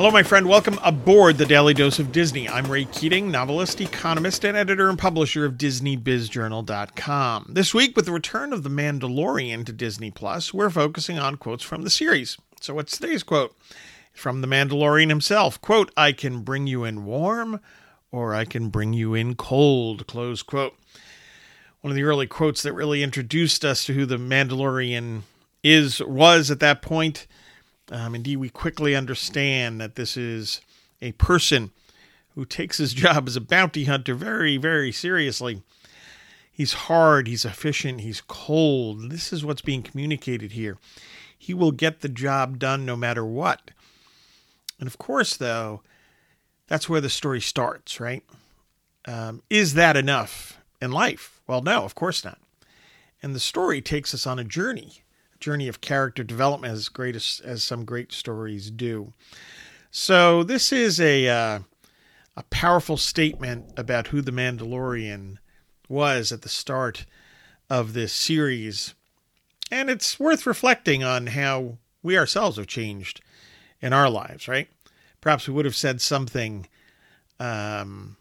Hello, my friend. Welcome aboard the Daily Dose of Disney. I'm Ray Keating, novelist, economist, and editor and publisher of DisneyBizJournal.com. This week, with the return of The Mandalorian to Disney Plus, we're focusing on quotes from the series. So, what's today's quote? From The Mandalorian himself. Quote, I can bring you in warm, or I can bring you in cold. Close quote. One of the early quotes that really introduced us to who the Mandalorian is, was at that point. Um, indeed, we quickly understand that this is a person who takes his job as a bounty hunter very, very seriously. He's hard, he's efficient, he's cold. This is what's being communicated here. He will get the job done no matter what. And of course, though, that's where the story starts, right? Um, is that enough in life? Well, no, of course not. And the story takes us on a journey journey of character development as great as, as some great stories do. So this is a uh, a powerful statement about who the Mandalorian was at the start of this series, and it's worth reflecting on how we ourselves have changed in our lives. Right? Perhaps we would have said something um,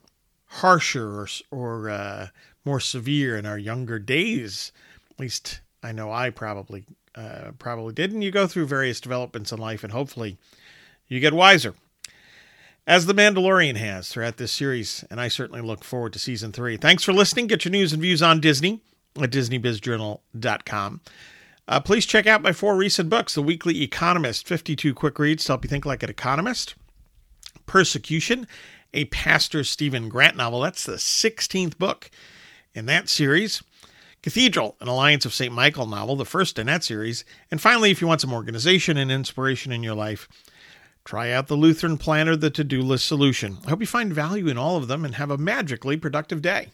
harsher or, or uh, more severe in our younger days. At least I know I probably uh, probably did. And you go through various developments in life, and hopefully you get wiser. As The Mandalorian has throughout this series, and I certainly look forward to season three. Thanks for listening. Get your news and views on Disney at DisneyBizJournal.com. Uh, please check out my four recent books The Weekly Economist, 52 quick reads to help you think like an economist, Persecution, a Pastor Stephen Grant novel. That's the 16th book in that series. Cathedral, an Alliance of St. Michael novel, the first in that series. And finally, if you want some organization and inspiration in your life, try out the Lutheran Planner, the To Do List Solution. I hope you find value in all of them and have a magically productive day.